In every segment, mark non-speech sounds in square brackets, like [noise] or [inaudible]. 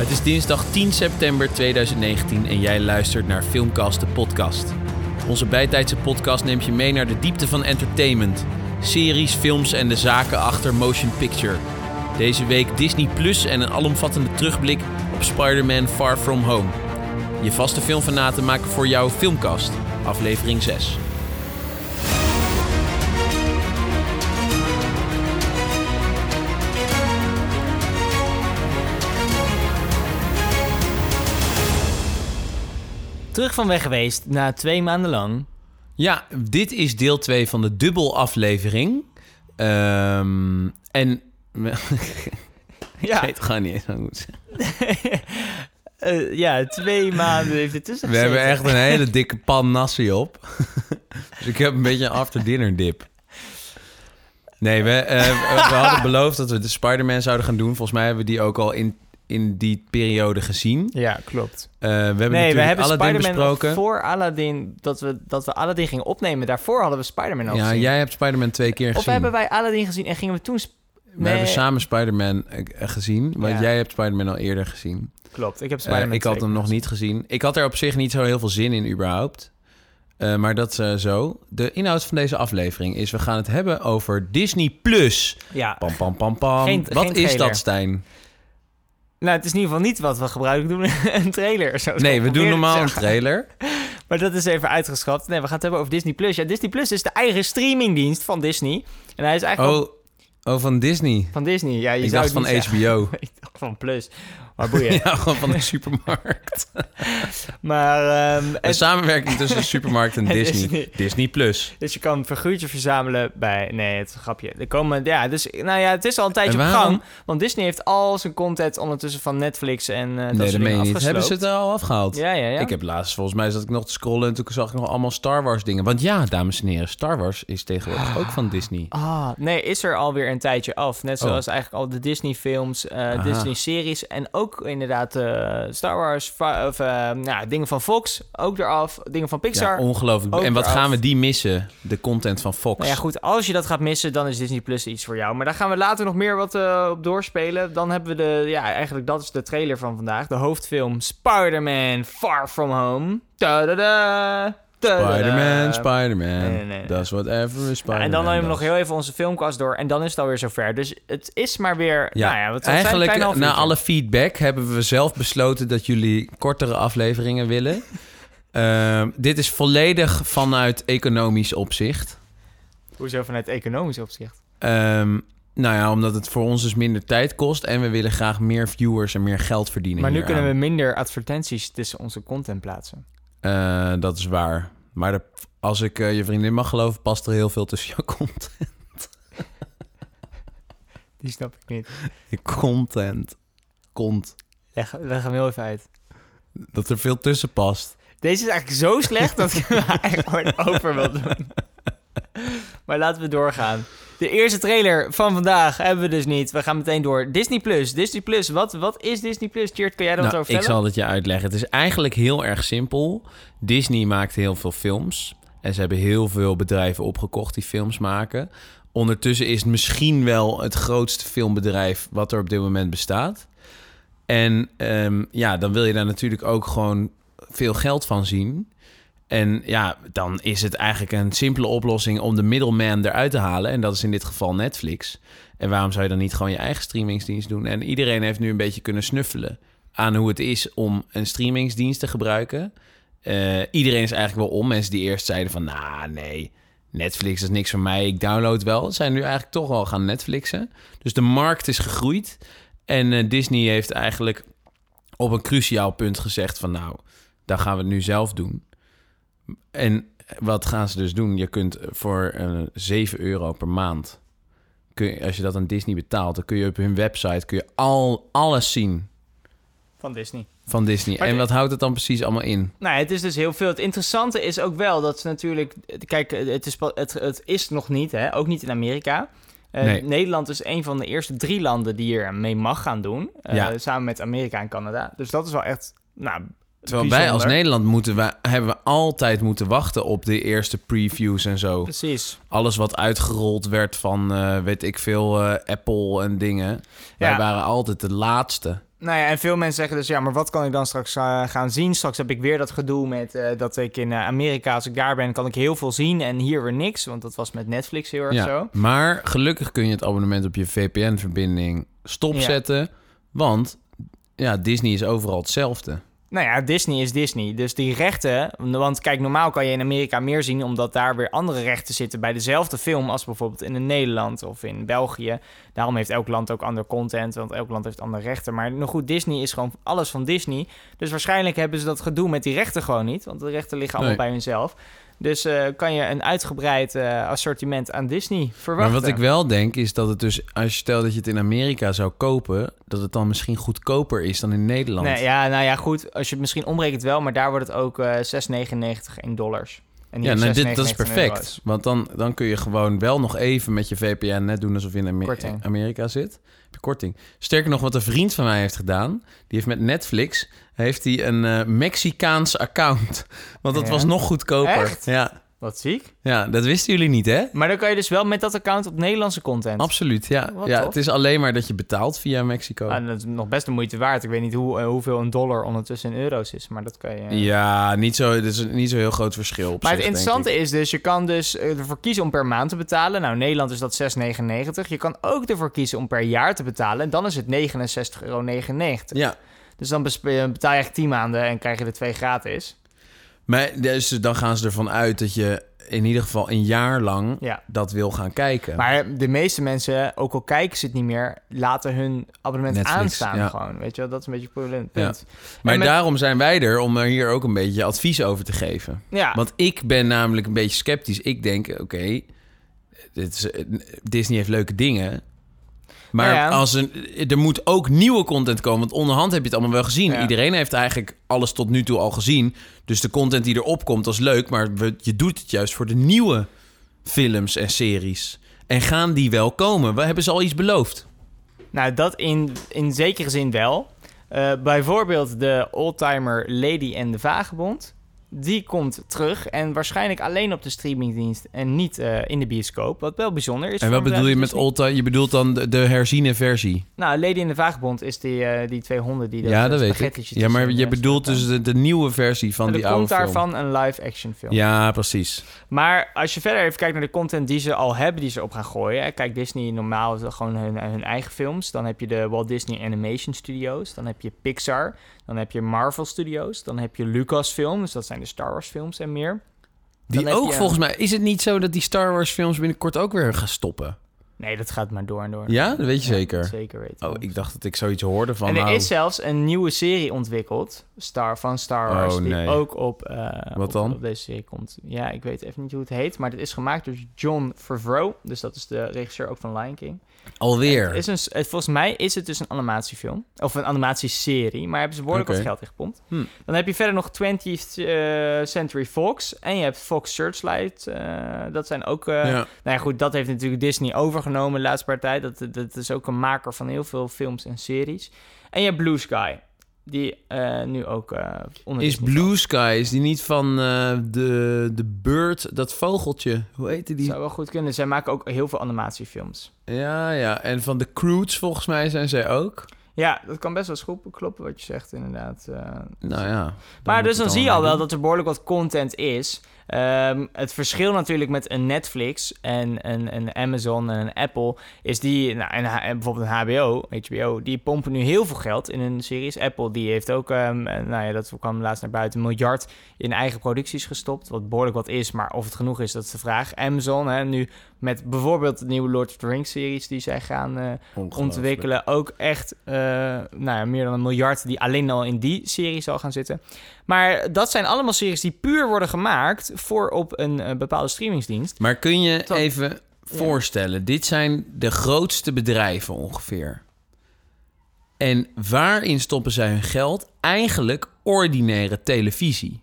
Het is dinsdag 10 september 2019 en jij luistert naar Filmcast, de podcast. Onze bijtijdse podcast neemt je mee naar de diepte van entertainment. Series, films en de zaken achter motion picture. Deze week Disney Plus en een alomvattende terugblik op Spider-Man Far From Home. Je vaste filmfanaten maken voor jou Filmcast, aflevering 6. Terug van weg geweest na twee maanden lang. Ja, dit is deel 2 van de dubbelaflevering. Ehm en... [laughs] Ik weet het gewoon niet eens wat ik moet zeggen. [laughs] Eh, ja, twee maanden heeft het tussen We hebben echt een hele dikke pan nasi op. [laughs] dus ik heb een beetje een after-dinner dip. Nee, we, eh, we hadden beloofd dat we de Spider-Man zouden gaan doen. Volgens mij hebben we die ook al in, in die periode gezien. Ja, klopt. Eh, we hebben Nee, we natuurlijk hebben Aladdin Spider-Man besproken. voor Aladdin, dat we, dat we Aladdin gingen opnemen. Daarvoor hadden we Spider-Man al Ja, gezien. jij hebt Spider-Man twee keer Of gezien. hebben wij Aladdin gezien en gingen we toen... sp- We Nee. hebben samen Spider-Man eh, gezien. Want Ja. jij hebt Spider-Man al eerder gezien. Klopt, ik heb Eh, Spider-Man ik had hem nog niet gezien. Ik had er op zich niet zo heel veel zin in überhaupt. Maar dat is zo. De inhoud van deze aflevering is... we gaan het hebben over Disney+. Plus. Ja, Pam, pam, pam, pam. Geen- Wat geen is dat, Stijn? Nou het is in ieder geval niet wat we gebruikelijk doen, [laughs] een trailer. Zo Nee, we doen normaal een trailer. [laughs] Maar dat is even uitgeschaft. Nee, we gaan het hebben over Disney+. Plus. Ja, Disney Plus is de eigen streamingdienst van Disney. En hij is eigenlijk Oh, oh, van Disney. van Disney. Ja, je Ik zou dacht van niet. HBO. [laughs] Ik dacht van Plus. Maar boeien. [laughs] Ja, gewoon van de supermarkt. [laughs] Maar, ehm, Een het- samenwerking tussen de supermarkt en [laughs] En Disney. Disney. Disney Plus. dus je kan een figuurtje verzamelen bij... Nee, het is een grapje. Er komen, ja, dus, nou ja, het is al een tijdje En op gang. Want Disney heeft al zijn content ondertussen van Netflix en eh dat nee, soort dingen niet. Hebben ze het er al afgehaald? Ja, ja, ja. Ik heb laatst, volgens mij zat ik nog te scrollen en toen zag ik nog allemaal Star Wars dingen. Want ja, dames en heren, Star Wars is tegenwoordig ook van Disney. Ah, nee, is er alweer een tijdje af. Net Oh. zoals eigenlijk al de Disney-films, eh, Aha. Disney-series en ook inderdaad eh, Star Wars, of eh, nou, dingen van Fox, ook eraf, dingen van Pixar. Ja, ongelooflijk. ook En wat eraf. gaan we die missen? De content van Fox. Nou ja, goed, als je dat gaat missen, dan is Disney Plus iets voor jou. Maar daar gaan we later nog meer wat eh, op doorspelen. Dan hebben we de, ja, eigenlijk dat is de trailer van vandaag. De hoofdfilm Spider-Man Far From Home. Ta-da-da. Spider-Man, Spider-Man. Nee, nee, nee. Does whatever Ja, Spider-Man en dan nemen we nog heel even onze filmkast door. En dan is het alweer zover. Dus het is maar weer. Ja, nou ja, wat zijn? eigenlijk na alle feedback hebben we zelf besloten dat jullie kortere afleveringen willen. [laughs] Ehm, dit is volledig vanuit economisch opzicht. Hoezo vanuit economisch opzicht? Ehm, nou ja, omdat het voor ons dus minder tijd kost en we willen graag meer viewers en meer geld verdienen. Maar nu hieraan. kunnen we minder advertenties tussen onze content plaatsen. Eh, dat is waar. Maar de- als ik eh, je vriendin mag geloven, past er heel veel tussen je content. [laughs] Die snap ik niet. Je content. Kont. Leg, leg hem heel even uit. Dat er veel tussen past. Deze is eigenlijk zo slecht dat ik hem [laughs] eigenlijk gewoon over wil doen. Maar laten we doorgaan. De eerste trailer van vandaag hebben we dus niet. We gaan meteen door. Disney Plus. Disney Plus. Wat, wat is Disney Plus? Tjeerd, kan jij wat Nou, over ik zal het je uitleggen. Het is eigenlijk heel erg simpel. Disney maakt heel veel films. En ze hebben heel veel bedrijven opgekocht die films maken. Ondertussen is het misschien wel het grootste filmbedrijf wat er op dit moment bestaat. En ehm, ja, dan wil je daar natuurlijk ook gewoon veel geld van zien. En ja, dan is het eigenlijk een simpele oplossing om de middleman eruit te halen. En dat is in dit geval Netflix. En waarom zou je dan niet gewoon je eigen streamingsdienst doen? En iedereen heeft nu een beetje kunnen snuffelen aan hoe het is om een streamingsdienst te gebruiken. Eh, iedereen is eigenlijk wel om. Mensen die eerst zeiden van, nou nee, Netflix is niks voor mij, ik download wel. Zijn nu eigenlijk toch wel gaan Netflixen. Dus de markt is gegroeid. En eh, Disney heeft eigenlijk op een cruciaal punt gezegd van, nou, dan gaan we het nu zelf doen. En wat gaan ze dus doen? Je kunt voor eh 7 euro per maand, kun je, als je dat aan Disney betaalt, dan kun je op hun website kun je al, alles zien Van Disney. van Disney. Maar en wat houdt het dan precies allemaal in? Nou, het is dus heel veel. Het interessante is ook wel dat ze natuurlijk... Kijk, het is, het, het is nog niet, hè? ook niet in Amerika. Eh, Nee. Nederland is een van de eerste drie landen die hier mee mag gaan doen. eh, Ja. Samen met Amerika en Canada. Dus dat is wel echt... Nou, Terwijl wij als. Nederland moeten we, hebben we altijd moeten wachten op de eerste previews en zo. Precies. Alles wat uitgerold werd van, eh, weet ik veel, eh, Apple en dingen. Wij waren altijd de laatste. Nou ja, en veel mensen zeggen dus, ja, maar wat kan ik dan straks eh, gaan zien? Straks heb ik weer dat gedoe met dat ik in Amerika, als ik daar ben, kan ik heel veel zien en hier weer niks. Want dat was met Netflix heel erg Ja, zo. maar gelukkig kun je het abonnement op je VPN-verbinding stopzetten. Want ja, Disney is overal hetzelfde. Nou ja, Disney is Disney. Dus die rechten, want kijk, normaal kan je in Amerika meer zien, omdat daar weer andere rechten zitten bij dezelfde film als bijvoorbeeld in Nederland of in België. Daarom heeft elk land ook ander content, want elk land heeft andere rechten. Maar nog goed, Disney is gewoon alles van Disney. Dus waarschijnlijk hebben ze dat gedoe met die rechten gewoon niet, want de rechten liggen allemaal Nee. bij hunzelf. Dus eh, kan je een uitgebreid eh, assortiment aan Disney verwachten. Maar wat ik wel denk is dat het dus, als je stelt dat je het in Amerika zou kopen, dat het dan misschien goedkoper is dan in Nederland. Nee, ja, nou ja, goed. Als je het misschien omrekent wel, maar daar wordt het ook eh 6,99 in dollars. En Ja, nou, dit, dat is 6,99 in perfect. Want dan, dan kun je gewoon wel nog even met je VPN net doen alsof je in Korting. Amerika zit. Heb je korting. Sterker nog, wat een vriend van mij heeft gedaan, die heeft met Netflix heeft hij een eh Mexicaans account. [laughs] Want dat Ja? was nog goedkoper. Echt? Ja, Wat ziek. ja, dat wisten jullie niet, hè? Maar dan kan je dus wel met dat account op Nederlandse content. Absoluut, ja. Wat ja tof. het is alleen maar dat je betaalt via Mexico. Ah, dat is nog best de moeite waard. Ik weet niet hoe, eh, hoeveel een dollar ondertussen in euro's is, maar dat kan je... Ja, niet zo, het is niet zo heel groot verschil. Op Maar het zich, interessante is dus, je kan dus eh, ervoor kiezen om per maand te betalen. Nou, in Nederland is dat 6,99. Je kan ook ervoor kiezen om per jaar te betalen. En dan is het 69,99 euro. Ja, Dus dan bespe- betaal je echt 10 maanden en krijg je er twee gratis. maar dus dan gaan ze ervan uit dat je in ieder geval een jaar lang Ja. dat wil gaan kijken. Maar de meeste mensen, ook al kijken ze het niet meer, laten hun abonnement Netflix, aanstaan ja. gewoon. Weet je wel, dat is een beetje het probleem- punt. Maar met- daarom zijn wij er om er hier ook een beetje advies over te geven. Ja, Want ik ben namelijk een beetje sceptisch. Ik denk, oké, dit is- eh, Disney heeft leuke dingen. Maar ja. als een, er moet ook nieuwe content komen. Want onderhand heb je het allemaal wel gezien. Ja. Iedereen heeft eigenlijk alles tot nu toe al gezien. Dus de content die erop komt, dat is leuk. Maar je doet het juist voor de nieuwe films en series. En gaan die wel komen? We hebben ze al iets beloofd. nou dat in, in zekere zin wel. Eh, bijvoorbeeld de oldtimer Lady en de Vagebond. Die komt terug en waarschijnlijk alleen op de streamingdienst en niet eh, in de bioscoop. Wat wel bijzonder is. En wat bedoel je met time? Je bedoelt dan de, de herziene versie? Nou, Lady en de Vagebond is die, eh, die twee honden die... ja, dat weet ik. Ja, maar je bedoelt dus de, de nieuwe versie van die er oude komt film. daarvan een live-action film. Ja, precies. Maar als je verder even kijkt naar de content die ze al hebben, die ze op gaan gooien. Hè. Kijk, Disney normaal dat gewoon hun, hun eigen films. Dan heb je de Walt Disney Animation Studios. Dan heb je Pixar. Dan heb je Marvel Studios. Dan heb je Lucasfilm. Dus dat zijn de Star Wars films en meer. Die Dan ook je- volgens mij... Is het niet zo dat die Star Wars films binnenkort ook weer gaan stoppen? Nee, dat gaat maar door en door. Ja, dat weet je Ja, zeker. Zeker weten. Oh, ik dacht dat ik zoiets hoorde van... en er nou, is zelfs een nieuwe serie ontwikkeld Star, van Star Oh, Wars. die ook op, eh, Wat op- dan? op deze serie komt. Ja, ik weet even niet hoe het heet. Maar het is gemaakt door John Favreau. Dus dat is de regisseur ook van Lion King. alweer. Het is een, het- volgens mij is het dus een animatiefilm. Of een animatieserie. Maar hebben ze behoorlijk wat geld in gepompt. Hm. Dan heb je verder nog 20th eh, Century Fox. En je hebt Fox Searchlight. eh, dat zijn ook... ja. Nou ja, goed, dat heeft natuurlijk Disney overgenomen de laatste paar tijd. Dat, dat is ook een maker van heel veel films en series. En je hebt Blue Sky. Die eh, nu ook eh onder Is Blue Sky, is die niet van eh, de, de bird, dat vogeltje? Hoe heette die? Zou wel goed kunnen. Zij maken ook heel veel animatiefilms. Ja, ja. En van de Croods volgens mij zijn zij ook. Ja, dat kan best wel goed kloppen wat je zegt, inderdaad. Nou ja. Maar dus dan zie je al wel dat er behoorlijk wat content is. Ehm, het verschil natuurlijk met een Netflix en een, een Amazon en een Apple is die, nou, en, bijvoorbeeld een HBO, HBO, die pompen nu heel veel geld in hun series. Apple die heeft ook, eh, nou ja, dat kwam laatst naar buiten, een miljard in eigen producties gestopt. Wat behoorlijk wat is, maar of het genoeg is, dat is de vraag. Amazon, hè, nu met bijvoorbeeld de nieuwe Lord of the Rings series die zij gaan eh, ontwikkelen. Ook echt eh, nou ja, meer dan een miljard die alleen al in die serie zal gaan zitten. Maar dat zijn allemaal series die puur worden gemaakt voor op een eh, bepaalde streamingsdienst. Maar kun je Tot- even voorstellen, dit zijn de grootste bedrijven ongeveer. En waarin stoppen zij hun geld? Eigenlijk ordinaire televisie.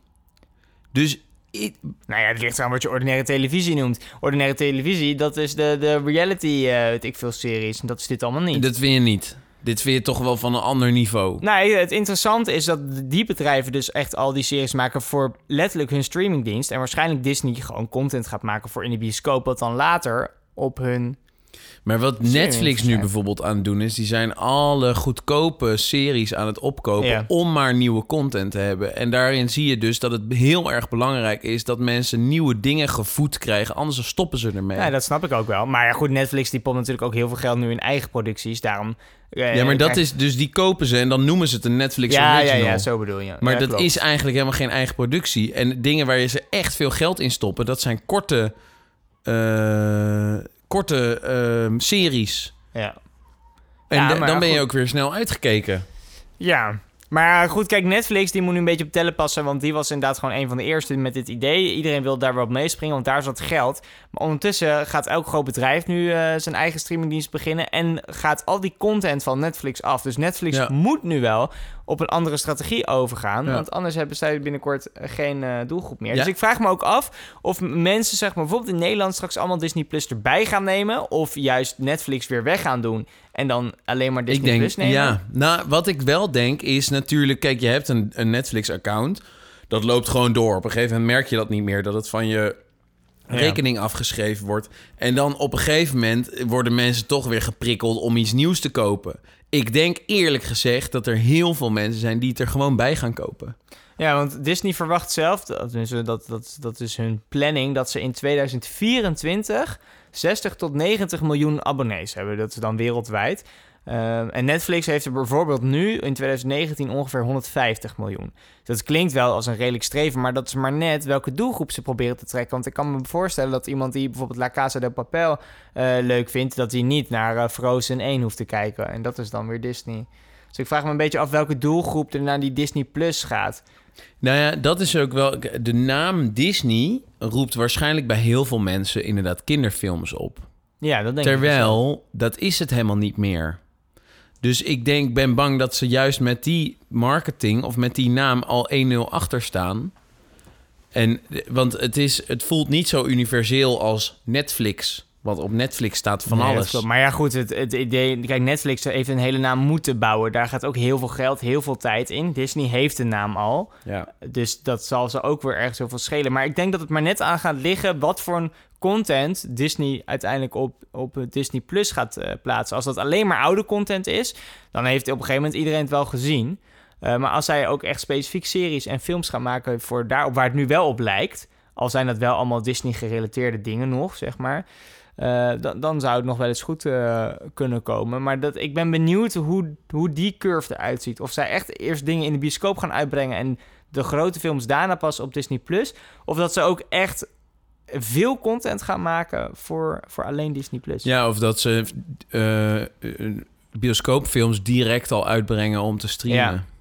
Dus Nou ja, het ligt aan wat je ordinaire televisie noemt. Ordinaire televisie, dat is de, de reality, weet ik veel, series. En dat is dit allemaal niet. dat vind je niet. Dit vind je toch wel van een ander niveau. Nee, het interessante is dat die bedrijven dus echt al die series maken voor letterlijk hun streamingdienst. En waarschijnlijk Disney gewoon content gaat maken voor in de bioscoop, wat dan later op hun Maar wat Netflix nu bijvoorbeeld aan het doen is... die zijn alle goedkope series aan het opkopen... Ja. om maar nieuwe content te hebben. En daarin zie je dus dat het heel erg belangrijk is... dat mensen nieuwe dingen gevoed krijgen. Anders stoppen ze ermee. Ja, dat snap ik ook wel. Maar ja, goed, Netflix die pompt natuurlijk ook heel veel geld nu in eigen producties. Daarom... eh, ja, maar dat krijg- is dus die kopen ze en dan noemen ze het een Netflix Ja, ja, original. ja, zo bedoel je. Maar Ja, dat klopt. is eigenlijk helemaal geen eigen productie. En dingen waar je ze echt veel geld in stoppen... dat zijn korte, eh, korte ehm, series. Ja. En Ja, dan ben je ook weer snel uitgekeken. Ja, maar goed, kijk, Netflix die moet nu een beetje op tellen passen, want die was inderdaad gewoon een van de eerste met dit idee. Iedereen wil daar wel op meespringen, want daar is wat geld. Maar ondertussen gaat elk groot bedrijf nu eh, zijn eigen streamingdienst beginnen en gaat al die content van Netflix af. Dus Netflix Ja. moet nu wel op een andere strategie overgaan, Ja. want anders hebben zij binnenkort eh, geen eh, doelgroep meer. Ja. Dus ik vraag me ook af of mensen, zeg maar, bijvoorbeeld in Nederland straks allemaal Disney Plus erbij gaan nemen, of juist Netflix weer weg gaan doen en dan alleen maar Disney ik denk, Plus nemen. ja. Nou, wat ik wel denk is natuurlijk... Kijk, je hebt een, een Netflix-account. Dat loopt gewoon door. Op een gegeven moment merk je dat niet meer. Dat het van je Ja. rekening afgeschreven wordt. En dan op een gegeven moment worden mensen toch weer geprikkeld om iets nieuws te kopen. Ik denk eerlijk gezegd dat er heel veel mensen zijn die het er gewoon bij gaan kopen. Ja, want Disney verwacht zelf, dat, dat, dat, dat is hun planning, dat ze in 2024 60 tot 90 miljoen abonnees hebben. Dat is dan wereldwijd. Ehm, en Netflix heeft er bijvoorbeeld nu in 2019 ongeveer 150 miljoen. Dat klinkt wel als een redelijk streven, maar dat is maar net welke doelgroep ze proberen te trekken. Want ik kan me voorstellen dat iemand die bijvoorbeeld La Casa de Papel eh, leuk vindt, dat hij niet naar eh, Frozen 1 hoeft te kijken. En dat is dan weer Disney. Dus ik vraag me een beetje af welke doelgroep er naar die Disney Plus gaat. Nou ja, dat is ook wel. De naam Disney roept waarschijnlijk bij heel veel mensen inderdaad kinderfilms op. Ja, dat denk ik. dus wel. Terwijl dat is het helemaal niet meer. Dus ik denk, ben bang dat ze juist met die marketing of met die naam al 1-0 achter staan. En, want het, is, het voelt niet zo universeel als Netflix. Want op Netflix staat van Nee, alles. Maar ja, goed, het, het idee... Kijk, Netflix heeft een hele naam moeten bouwen. Daar gaat ook heel veel geld, heel veel tijd in. Disney heeft de naam al. Ja. Dus dat zal ze ook weer ergens heel veel schelen. Maar ik denk dat het maar net aan gaat liggen... wat voor een content Disney uiteindelijk op, op Disney Plus gaat eh, plaatsen. Als dat alleen maar oude content is... dan heeft op een gegeven moment iedereen het wel gezien. Eh, maar als zij ook echt specifiek series en films gaan maken... voor daarop waar het nu wel op lijkt... al zijn dat wel allemaal Disney-gerelateerde dingen nog, zeg maar... Eh, dan, zou het nog wel eens goed eh, kunnen komen. Maar dat, ik ben benieuwd hoe, hoe die curve eruit ziet. Of zij echt eerst dingen in de bioscoop gaan uitbrengen... en de grote films daarna pas op Disney+. Plus. Of dat ze ook echt veel content gaan maken voor, voor alleen Disney+. Plus. ja, of dat ze eh, bioscoopfilms direct al uitbrengen om te streamen. Ja.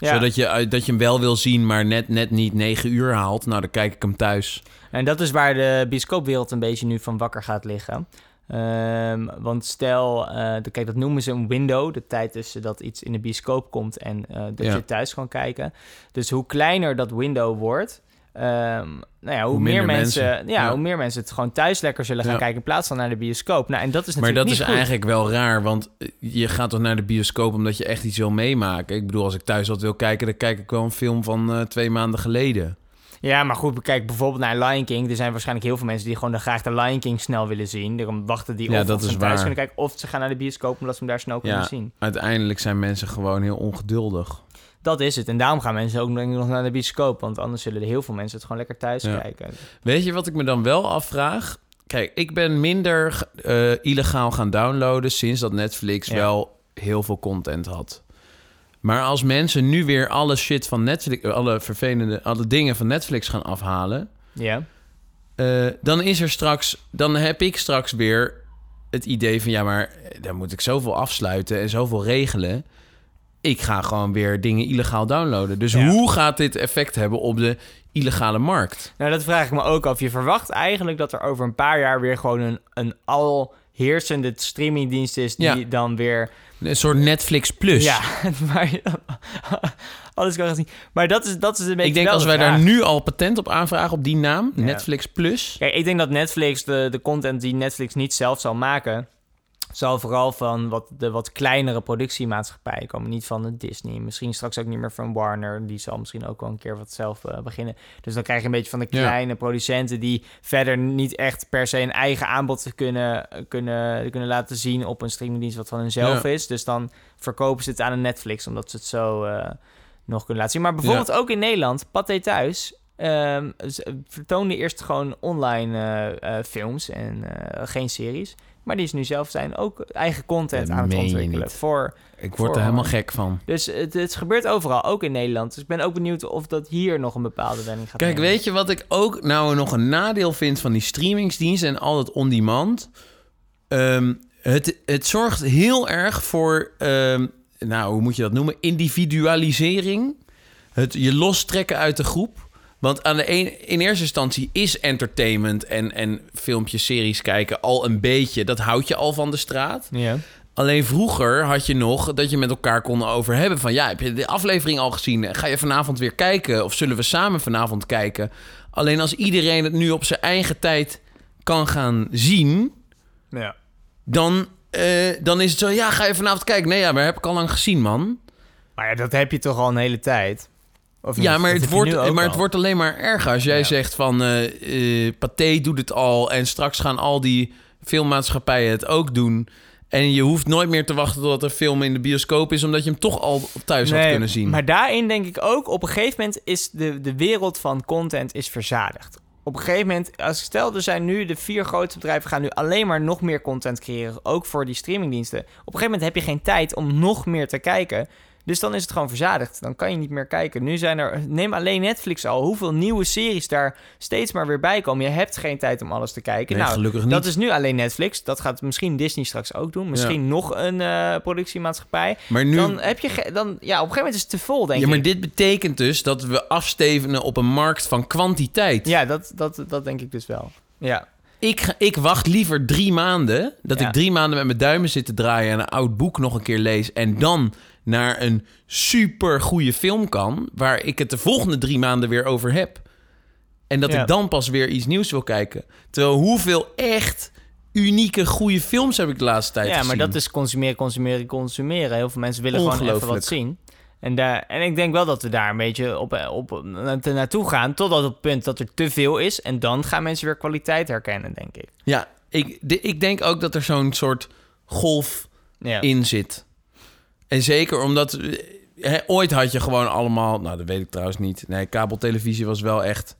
Ja. Zodat je, uit- dat je hem wel wil zien, maar net, net niet negen uur haalt. Nou, dan kijk ik hem thuis. En dat is waar de bioscoopwereld een beetje nu van wakker gaat liggen. Ehm, want stel, eh, de, kijk, dat noemen ze een window. De tijd tussen dat iets in de bioscoop komt en eh, dat Ja. je thuis kan kijken. Dus hoe kleiner dat window wordt, ehm, nou ja, hoe, Hoe meer mensen, mensen. Ja, Ja. hoe meer mensen het gewoon thuis lekker zullen gaan Ja. kijken in plaats van naar de bioscoop. Nou, en dat is Maar natuurlijk dat is goed. eigenlijk wel raar, want je gaat toch naar de bioscoop omdat je echt iets wil meemaken. Ik bedoel, als ik thuis wat wil kijken, dan kijk ik wel een film van eh, twee maanden geleden. Ja, maar goed, kijk bijvoorbeeld naar Lion King. Er zijn waarschijnlijk heel veel mensen die gewoon dan graag de Lion King snel willen zien. Daarom wachten die Ja, of dat of ze thuis waar. kunnen kijken, of ze gaan naar de bioscoop omdat ze hem daar snel kunnen zien. uiteindelijk zijn mensen gewoon heel ongeduldig. Dat is het. En daarom gaan mensen ook denk ik nog naar de bioscoop. Want anders zullen er heel veel mensen het gewoon lekker thuis Ja. kijken. Weet je wat ik me dan wel afvraag? Kijk, ik ben minder eh, illegaal gaan downloaden sinds dat Netflix Ja. wel heel veel content had. Maar als mensen nu weer alle shit van Netflix, alle vervelende, alle dingen van Netflix gaan afhalen, Ja. eh, dan is er straks, dan heb ik straks weer het idee van ja, maar eh, dan moet ik zoveel afsluiten en zoveel regelen. Ik ga gewoon weer dingen illegaal downloaden. Dus Ja. hoe gaat dit effect hebben op de illegale markt? Nou, dat vraag ik me ook af. Je verwacht eigenlijk dat er over een paar jaar weer gewoon een, een al heersende streamingdienst is die Ja. dan weer... Een soort Netflix Plus. Ja, [laughs] waar je alles kan gaan zien. Maar dat is, dat is een beetje Ik denk als de wij daar nu al patent op aanvragen op die naam, Ja. Netflix Plus. Kijk, ik denk dat Netflix, de, de content die Netflix niet zelf zal maken... zal vooral van wat, de wat kleinere productiemaatschappijen komen. Niet van de Disney. Misschien straks ook niet meer van Warner. Die zal misschien ook wel een keer wat zelf eh, beginnen. Dus dan krijg je een beetje van de Ja. kleine producenten... die verder niet echt per se een eigen aanbod kunnen, kunnen, kunnen laten zien... op een streamingdienst wat van hunzelf Ja. is. Dus dan verkopen ze het aan een Netflix... omdat ze het zo eh, nog kunnen laten zien. Maar bijvoorbeeld ook in Nederland, Pathé Thuis... ze vertoonde eerst gewoon online eh, eh, films en eh, geen series... Maar die is nu zelf zijn ook eigen content Dat aan het ontwikkelen. Voor, Ik word Voor- er helemaal gek van. dus het, het gebeurt overal, ook in Nederland. Dus ik ben ook benieuwd of dat hier nog een bepaalde wending gaat Kijk, nemen. weet je wat ik ook nou nog een nadeel vind van die streamingsdiensten en al dat on-demand? Ehm, het, het zorgt heel erg voor, ehm, nou, hoe moet je dat noemen? Individualisering. Het je lostrekken uit de groep. Want aan de een, in eerste instantie is entertainment en, en filmpjes, series kijken al een beetje. Dat houdt je al van de straat. Ja. Alleen vroeger had je nog dat je met elkaar kon over hebben van... ja, heb je de aflevering al gezien? Ga je vanavond weer kijken? Of zullen we samen vanavond kijken? Alleen als iedereen het nu op zijn eigen tijd kan gaan zien... ja. dan, eh, dan is het zo... ja, ga je vanavond kijken? Nee, ja, maar heb ik al lang gezien, man. Maar ja, dat heb je toch al een hele tijd? Of? Ja, maar, het wordt, maar al. het wordt alleen maar erger. Als jij Ja. zegt van... eh eh, Pathé doet het al... en straks gaan al die filmmaatschappijen het ook doen... En je hoeft nooit meer te wachten totdat er film in de bioscoop is... omdat je hem toch al thuis had kunnen zien. Maar daarin denk ik ook, op een gegeven moment is de, de wereld van content is verzadigd. Op een gegeven moment, als ik stel, er zijn nu de vier grote bedrijven gaan nu alleen maar nog meer content creëren, ook voor die streamingdiensten. Op een gegeven moment heb je geen tijd om nog meer te kijken. Dus dan is het gewoon verzadigd. Dan kan je niet meer kijken. Nu zijn er, neem alleen Netflix al, hoeveel nieuwe series daar steeds maar weer bij komen. Je hebt geen tijd om alles te kijken. Nee, nou, gelukkig niet. dat is nu alleen Netflix. Dat gaat misschien Disney straks ook doen. Misschien nog een eh, productiemaatschappij. Maar nu... Dan heb je dan, ja, op een gegeven moment is het te vol, denk ja, maar ik. dit betekent dus dat we afstevenen op een markt van kwantiteit. Ja, dat, dat, dat denk ik dus wel. Ja, Ik, ik wacht liever drie maanden. Dat Ja. ik drie maanden met mijn duimen zit te draaien... en een oud boek nog een keer lees... en dan naar een super goede film kan... waar ik het de volgende drie maanden weer over heb. En dat Ja. ik dan pas weer iets nieuws wil kijken. Terwijl hoeveel echt unieke goede films heb ik de laatste tijd ja maar gezien. dat is consumeren, consumeren, consumeren. Heel veel mensen willen gewoon even wat zien. En, daar, en ik denk wel dat we daar een beetje op, op, na- naartoe gaan... totdat het punt dat er te veel is... en dan gaan mensen weer kwaliteit herkennen, denk ik. Ja, ik, de- ik denk ook dat er zo'n soort golf Ja, in zit. En zeker omdat... eh, ooit had je gewoon allemaal... Nou, dat weet ik trouwens niet. Nee, kabeltelevisie was wel echt...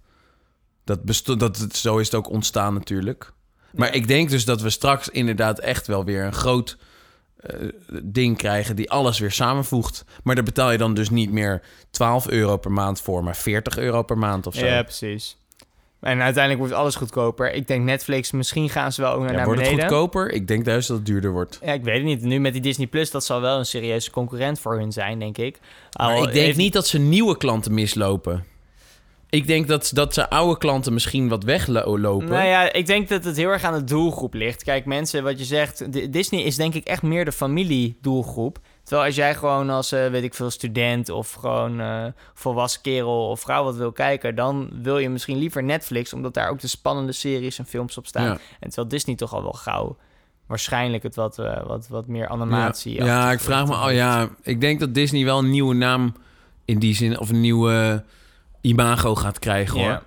Dat bestond, dat, zo is het ook ontstaan natuurlijk. Maar Ja. ik denk dus dat we straks inderdaad echt wel weer een groot eh, ding krijgen... die alles weer samenvoegt. Maar daar betaal je dan dus niet meer 12 euro per maand voor... maar 40 euro per maand of zo. ja, precies. En uiteindelijk wordt alles goedkoper. Ik denk Netflix, misschien gaan ze wel ook naar, Ja, naar wordt het beneden. goedkoper? Ik denk juist dat het duurder wordt. Ja, ik weet het niet. Nu met die Disney Plus, dat zal wel een serieuze concurrent voor hun zijn, denk ik. Maar Al ik denk heeft- niet dat ze nieuwe klanten mislopen. Ik denk dat, dat ze oude klanten misschien wat weglopen. Nou ja, ik denk dat het heel erg aan de doelgroep ligt. Kijk, mensen, wat je zegt, Disney is denk ik echt meer de familiedoelgroep. Terwijl als jij gewoon als, eh, weet ik veel, student of gewoon eh, volwassen kerel of vrouw wat wil kijken, dan wil je misschien liever Netflix, omdat daar ook de spannende series en films op staan. Ja. En terwijl Disney toch al wel gauw waarschijnlijk het wat, eh, wat, wat meer animatie. Ja, ja, ik vraag me al. Ja, ik denk dat Disney wel een nieuwe naam in die zin of een nieuwe imago gaat krijgen hoor. Ja.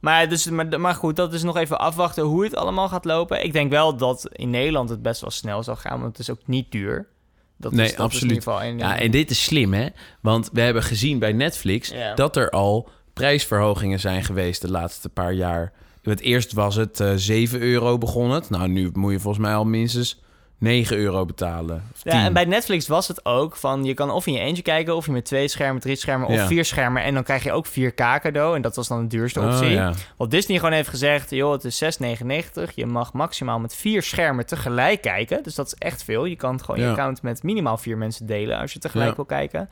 Maar, dus, maar, maar goed, dat is nog even afwachten hoe het allemaal gaat lopen. Ik denk wel dat in Nederland het best wel snel zal gaan, want het is ook niet duur. Dat Nee, is, dat absoluut. Is in ieder geval een, Ja, en dit is slim hè, want we hebben gezien bij Netflix dat er al prijsverhogingen zijn geweest de laatste paar jaar. Het eerst was het eh 7 euro begon het. Nou, nu moet je volgens mij al minstens 9 euro betalen. Ja, 10. en bij Netflix was het ook van je kan of in je eentje kijken, of je met twee schermen, drie schermen of Ja. vier schermen. En dan krijg je ook 4K cadeau. En dat was dan de duurste Oh, optie. ja. Wat Disney gewoon heeft gezegd, joh, het is 6,99. Je mag maximaal met vier schermen tegelijk kijken. Dus dat is echt veel. Je kan gewoon je account met minimaal vier mensen delen als je tegelijk wil kijken.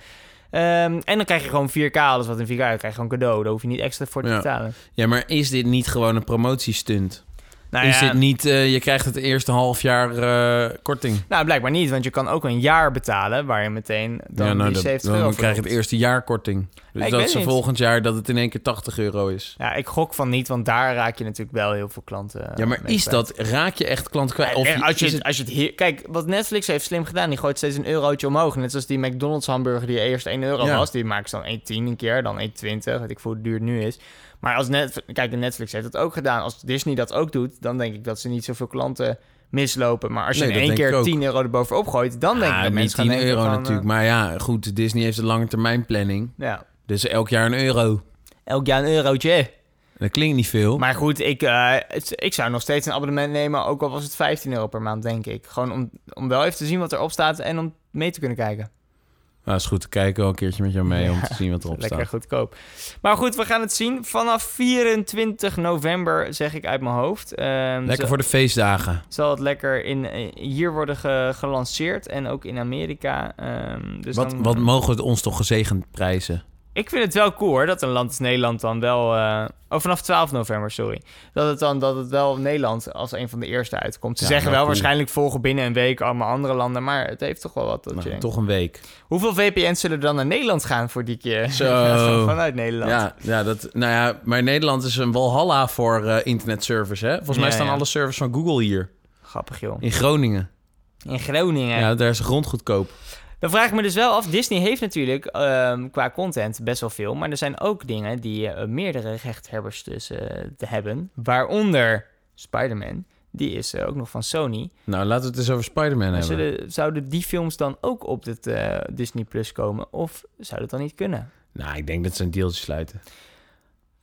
Ehm, en dan krijg je gewoon 4K, alles wat in 4K, dan krijg je gewoon cadeau. Daar hoef je niet extra voor te betalen. ja, maar is dit niet gewoon een promotiestunt? Nou is ja, dit niet, eh, je krijgt het eerste half jaar eh, korting. Nou, blijkbaar niet, want je kan ook een jaar betalen waar je meteen dan ja, nou, die dat- 70 dan euro voor krijg je het eerste jaar korting. Dus dat ze volgend jaar dat het in één keer 80 euro is. Ja, ik gok van niet, want daar raak je natuurlijk wel heel veel klanten Ja, maar is kwijt. dat, raak je echt klant kwijt? Of als je, het, als je het hier, kijk, wat Netflix heeft slim gedaan, die gooit steeds een eurotje omhoog. Net zoals die McDonald's hamburger die eerst 1 euro was, die maakt ze dan 1,10 een keer, dan 1,20, weet ik veel hoe duur het nu is. Maar als net, kijk, Netflix heeft dat ook gedaan. Als Disney dat ook doet, dan denk ik dat ze niet zoveel klanten mislopen. Maar als je Nee, in één keer ik ook. 10 euro erbovenop gooit, dan denk ik Ah, dat mensen gaan 10 denken euro van, natuurlijk. eh, Maar ja, goed, Disney heeft een lange termijn planning. ja, Dus elk jaar een euro. elk jaar een eurotje. Dat klinkt niet veel. Maar goed, ik, eh, ik zou nog steeds een abonnement nemen, ook al was het 15 euro per maand, denk ik. Gewoon om, om wel even te zien wat erop staat en om mee te kunnen kijken. Nou, is goed te kijken, wel een keertje met jou mee om te zien wat erop Lekker staat. goedkoop. Maar goed, we gaan het zien. Vanaf 24 november, zeg ik uit mijn hoofd. Ehm, Lekker zal- voor de feestdagen. Zal het lekker in, eh, hier worden ge- gelanceerd en ook in Amerika. Ehm, dus Wat, dan- wat mogen we het ons toch gezegend prijzen? Ik vind het wel cool hoor, dat een land als Nederland dan wel... eh, oh, vanaf 12 november, sorry. Dat het dan dat het wel Nederland als een van de eerste uitkomt. Ze Ja, zeggen wel cool. waarschijnlijk volgen binnen een week allemaal andere landen. Maar het heeft toch wel wat dat je toch een week. Hoeveel VPN's zullen er dan naar Nederland gaan voor die keer? Zo. [laughs] Vanuit Nederland. Ja, ja, dat, nou ja, maar Nederland is een walhalla voor eh internetservice, hè? Volgens mij staan alle servers van Google hier. Grappig joh. In Groningen. In Groningen. Ja, daar is grond goedkoop. Dan vraag ik me dus wel af, Disney heeft natuurlijk ehm, qua content best wel veel, maar er zijn ook dingen die eh, meerdere rechthebbers dus eh, te hebben. Waaronder Spider-Man, die is eh, ook nog van Sony. Nou, laten we het eens over Spider-Man hebben. zullen, zouden die films dan ook op het Disney Plus komen? Of zou dat dan niet kunnen? Nou, ik denk dat ze een deeltje sluiten.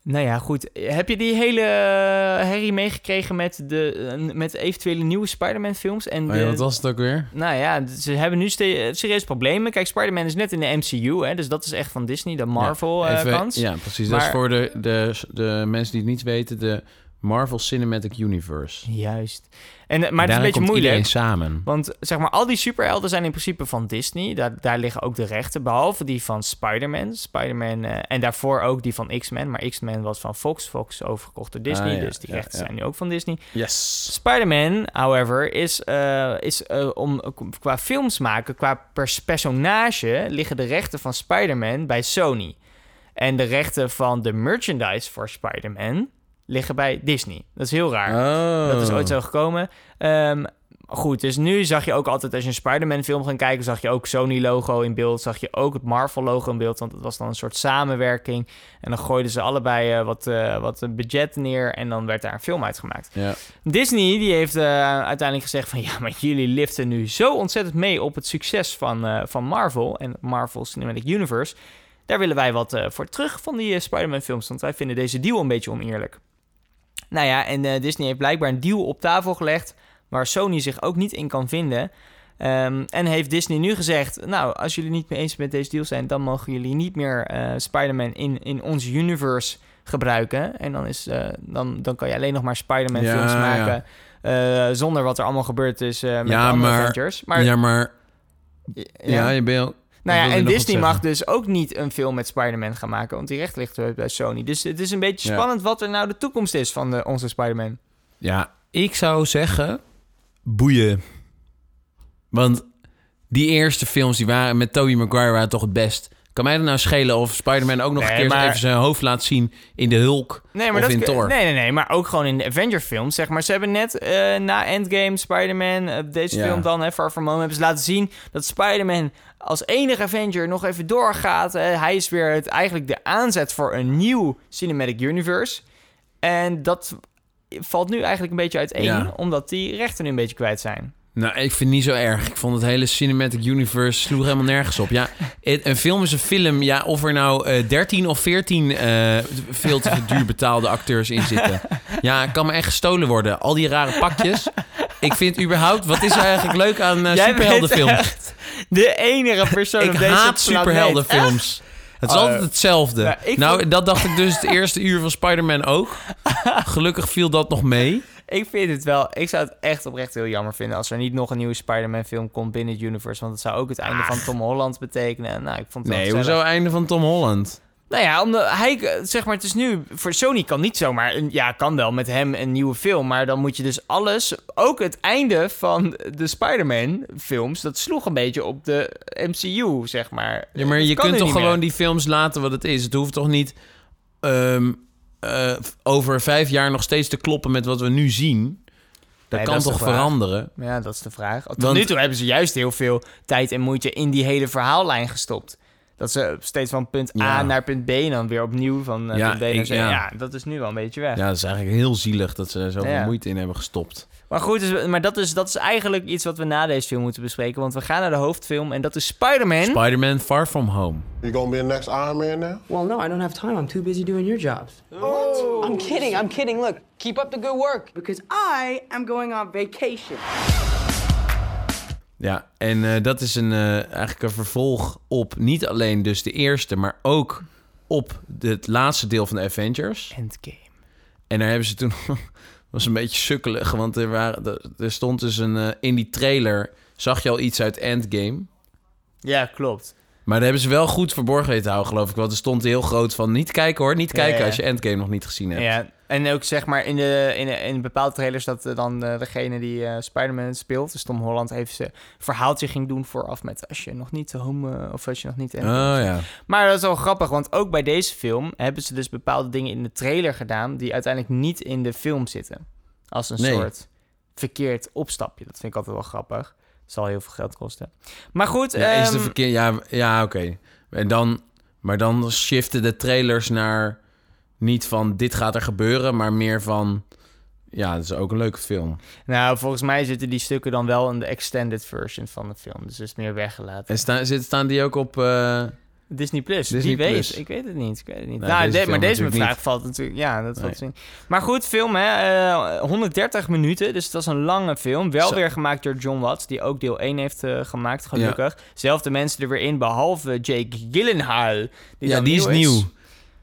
Nou ja, goed. Heb je die hele eh, herrie meegekregen met de eh, met eventuele nieuwe Spider-Man films? En Oh ja, de- wat was het ook weer? Nou ja, ze hebben nu serieuze problemen. Kijk, Spider-Man is net in de MCU, hè, dus dat is echt van Disney, de Marvel-kant. Even- ja, precies. dat is voor de, de, de mensen die het niet weten, de Marvel Cinematic Universe. Juist. En, eh, maar het is een beetje komt moeilijk. iedereen samen. Want zeg maar, al die superhelden zijn in principe van Disney. Daar, daar liggen ook de rechten, behalve die van Spider-Man. Spider-Man eh, en daarvoor ook die van X-Men. Maar X-Men was van Fox. Fox overgekocht door Disney, Ah, ja, dus die ja, rechten ja. zijn nu ook van Disney. Yes. Spider-Man, however, is, eh, is om qua films maken, qua pers- personage, liggen de rechten van Spider-Man bij Sony. En de rechten van de merchandise voor Spider-Man liggen bij Disney. Dat is heel raar. Oh. Dat is ooit zo gekomen. Ehm, goed, dus nu zag je ook altijd als je een Spider-Man film ging kijken, zag je ook Sony-logo in beeld, zag je ook het Marvel-logo in beeld, want het was dan een soort samenwerking. En dan gooiden ze allebei eh, wat, eh, wat budget neer en dan werd daar een film uitgemaakt. Ja. Disney die heeft eh, uiteindelijk gezegd van [laughs] ja, maar jullie liften nu zo ontzettend mee op het succes van, van Marvel en Marvel Cinematic Universe. Daar willen wij wat voor terug van die Spider-Man films, want wij vinden deze deal een beetje oneerlijk. Nou ja, en eh, Disney heeft blijkbaar een deal op tafel gelegd waar Sony zich ook niet in kan vinden. Ehm, en heeft Disney nu gezegd, nou, als jullie niet mee eens met deze deal zijn, dan mogen jullie niet meer eh, Spider-Man in, in ons universe gebruiken. En dan, is, eh, dan, dan kan je alleen nog maar Spider-Man Ja, films ja. maken. zonder wat er allemaal gebeurd is met Ja, de andere maar- Avengers. Maar, ja, maar... ja. Ja, je bent... nou ja, en Disney mag dus ook niet een film met Spider-Man gaan maken, want die recht ligt eh, bij Sony. Dus het is een beetje Ja. spannend wat er nou de toekomst is van de, onze Spider-Man. Ja, ik zou zeggen... Boeien. Want die eerste films die waren met Tobey Maguire waren toch het best. Kan mij er nou schelen of Spider-Man ook nog Nee, een keer maar- even zijn hoofd laat zien in de Hulk Nee, maar of dat in Thor? Nee, nee, nee, maar ook gewoon in de Avenger-films, zeg maar. Ze hebben net eh, na Endgame, Spider-Man, eh, deze Ja. film dan, hè, Far From Home, hebben ze laten zien dat Spider-Man als enige Avenger nog even doorgaat. hij is weer het, eigenlijk de aanzet voor een nieuw Cinematic Universe. En dat valt nu eigenlijk een beetje uiteen, Ja. omdat die rechten nu een beetje kwijt zijn. Nou, ik vind het niet zo erg. Ik vond het hele Cinematic Universe sloeg helemaal nergens op. Ja, een film is een film. Ja, of er nou eh 13 of 14 eh, veel te duur betaalde acteurs in zitten. Ja, kan me echt gestolen worden. Al die rare pakjes. Ik vind überhaupt... Wat is er eigenlijk leuk aan eh, Jij superheldenfilms? De enige persoon [laughs] Ik op deze haat superheldenfilms. Het is Oh, altijd hetzelfde. nou, nou, vond- dat dacht ik dus het eerste uur van Spider-Man ook. [laughs] Gelukkig viel dat nog mee. Ik vind het wel... Ik zou het echt oprecht heel jammer vinden... als er niet nog een nieuwe Spider-Man film komt binnen het universe. Want het zou ook het einde van Tom Holland betekenen. Nou, ik vond het Nee, hoezo einde van Tom Holland? Nou ja, omdat hij, zeg maar, het is nu voor Sony kan niet zomaar, een, ja, kan wel met hem een nieuwe film, maar dan moet je dus alles, ook het einde van de Spider-Man-films, dat sloeg een beetje op de MCU, zeg maar. Ja, maar Dat je kunt toch gewoon meer. die films laten wat het is. Het hoeft toch niet ehm, eh, over vijf jaar nog steeds te kloppen met wat we nu zien. Dat Nee, kan dat toch veranderen? Ja, dat is de vraag. Tot Want- nu toe hebben ze juist heel veel tijd en moeite in die hele verhaallijn gestopt. Dat ze steeds van punt A Ja. naar punt B en dan weer opnieuw van eh, Ja, punt B naar ik- C. ja. Ja. dat is nu wel een beetje weg. Ja, dat is eigenlijk heel zielig dat ze er zoveel Ja. moeite in hebben gestopt. Maar goed, dus, maar dat is, dat is eigenlijk iets wat we na deze film moeten bespreken. Want we gaan naar de hoofdfilm en dat is Spider-Man. Spider-Man Far From Home. You gonna be the next Iron Man now? Well, no, I don't have time. I'm too busy doing your jobs. I'm kidding. I'm kidding. Look, keep up the good work. Because I am going on vacation. Ja, en eh, dat is een, eh, eigenlijk een vervolg op niet alleen dus de eerste, maar ook op het laatste deel van de Avengers. Endgame. En daar hebben ze toen... [laughs] was een beetje sukkelig, want er, waren, er- er stond dus een... eh, in die trailer zag je al iets uit Endgame. Ja, klopt. Maar daar hebben ze wel goed verborgen weten te houden, geloof ik. Want er stond heel groot van... Niet kijken hoor, niet kijken ja. als je Endgame nog niet gezien hebt. Ja, en ook zeg maar in, de, in, de, in bepaalde trailers dat eh, dan eh, degene die eh Spider-Man speelt, dus Tom Holland, even zijn verhaaltje ging doen vooraf met als je nog niet home of als je nog niet. Oh ja. Maar dat is wel grappig, want ook bij deze film hebben ze dus bepaalde dingen in de trailer gedaan die uiteindelijk niet in de film zitten. Als een Nee. soort verkeerd opstapje. Dat vind ik altijd wel grappig. Zal heel veel geld kosten. Maar goed, Ja, is de ehm, verkeer... Ja, ja oké. En dan... Maar dan shiften de trailers naar... Niet van dit gaat er gebeuren, maar meer van... Ja, het is ook een leuke film. nou, volgens mij zitten die stukken dan wel in de extended version van de film. Dus het is meer weggelaten. En sta, zit, staan die ook op... eh, Disney Plus. Disney Wie weet. Plus. Ik weet het niet. Ik weet het niet. Nee, nou, deze de- film maar deze vraag niet. valt natuurlijk. Ja, dat valt Nee. zien. Maar goed, film hè. eh, 130 minuten. Dus dat is een lange film. Wel Zo. weer gemaakt door John Watts, die ook deel 1 heeft eh, gemaakt, gelukkig. Zelfde mensen er weer in, behalve Jake Gyllenhaal. Die ja, die is nieuw.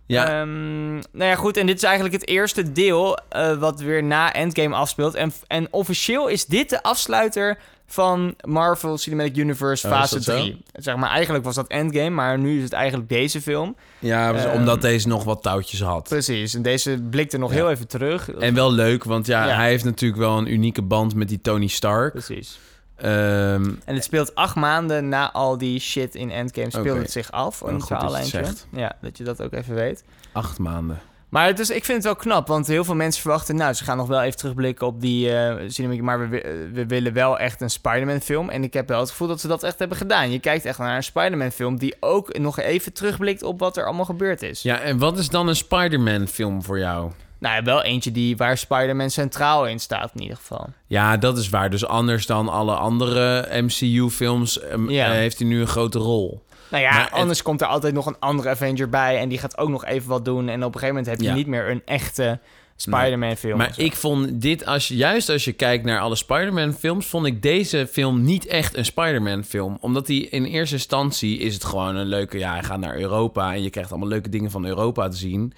Ja, Ehm, nou ja, goed. En dit is eigenlijk het eerste deel eh, wat weer na Endgame afspeelt. En, en officieel is dit de afsluiter van Marvel Cinematic Universe Oh, fase dat zo? 3. Zeg maar, eigenlijk was dat Endgame, maar nu is het eigenlijk deze film. ja dus ehm, omdat deze nog wat touwtjes had. Precies. En deze blikte nog Ja. heel even terug. En wel leuk, want ja, Ja. hij heeft natuurlijk wel een unieke band met die Tony Stark. Precies. Ehm, En het speelt acht maanden na al die shit in Endgame speelt het zich af. Een verhaallijntje. Ja, dat je dat ook even weet. acht maanden. Maar het is, ik vind het wel knap, want heel veel mensen verwachten... nou, ze gaan nog wel even terugblikken op die eh cinematic... maar we, wi- we willen wel echt een Spider-Man film. En ik heb wel het gevoel dat ze dat echt hebben gedaan. Je kijkt echt naar een Spider-Man film... die ook nog even terugblikt op wat er allemaal gebeurd is. Ja, en wat is dan een Spider-Man film voor jou? Nou, ja, wel eentje die, waar Spider-Man centraal in staat in ieder geval. Ja, dat is waar. Dus anders dan alle andere MCU-films Ja. eh, heeft hij nu een grote rol. Nou ja, Maar het- anders komt er altijd nog een andere Avenger bij... en die gaat ook nog even wat doen. En op een gegeven moment heb je Ja. niet meer een echte Spider-Man film. Maar ik vond dit, als juist als je kijkt naar alle Spider-Man-films, vond ik deze film niet echt een Spider-Man-film. Omdat die in eerste instantie is het gewoon een leuke, ja, hij gaat naar Europa en je krijgt allemaal leuke dingen van Europa te zien.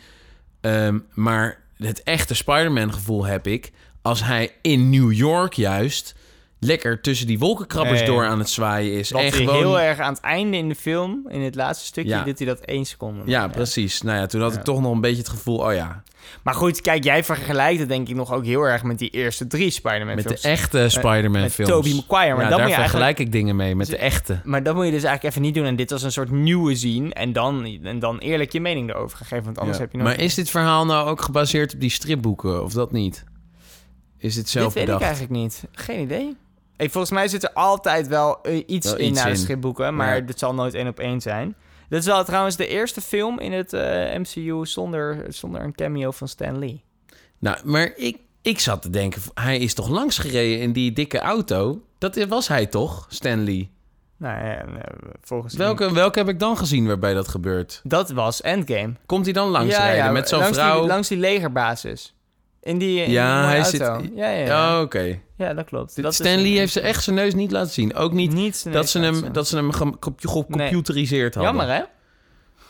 Ehm, maar het echte Spider-Man-gevoel heb ik als hij in New York juist lekker tussen die wolkenkrabbers Nee. door aan het zwaaien is. Wat en gewoon... heel erg aan het einde in de film, in het laatste stukje, Ja. doet hij dat één seconde. Ja, precies. Nou ja, toen had ik toch nog een beetje het gevoel, oh ja, Maar goed, kijk, jij vergelijkt het denk ik nog ook heel erg met die eerste drie Spider-Man met films. de echte Spider-Man-films. Tobey Maguire, maar dan daar moet je vergelijk ik dingen mee, met de echte. Maar dat moet je dus eigenlijk even niet doen. En dit was een soort nieuwe zien. En dan, en dan eerlijk je mening erover gaan geven. Want anders heb je nog... Maar is dit verhaal nou ook gebaseerd op die stripboeken, of dat niet? Is dit zelf Dit weet bedacht? ik eigenlijk niet. Geen idee. Volgens mij zit er altijd wel eh, iets Wel in naar de stripboeken. Maar Ja. dit zal nooit één op één zijn. Dit is wel trouwens de eerste film in het eh, MCU zonder, zonder een cameo van Stan Lee. Nou, maar ik, ik zat te denken, hij is toch langs gereden in die dikke auto? Dat was hij toch, Stanley? Nou ja, eh, volgens Welke, welke heb ik dan gezien waarbij dat gebeurt? Dat was Endgame. Komt hij dan langs rijden met zo'n vrouw? Die, langs die legerbasis. In die, in Ja, die hij zit- auto. Ja, ja, ja. Oh, oké. ja dat klopt. Dat is- Stanley heeft ze echt zijn neus niet laten zien. Ook niet dat ze hem, dat ze hem gecomputeriseerd hadden. Jammer, hè?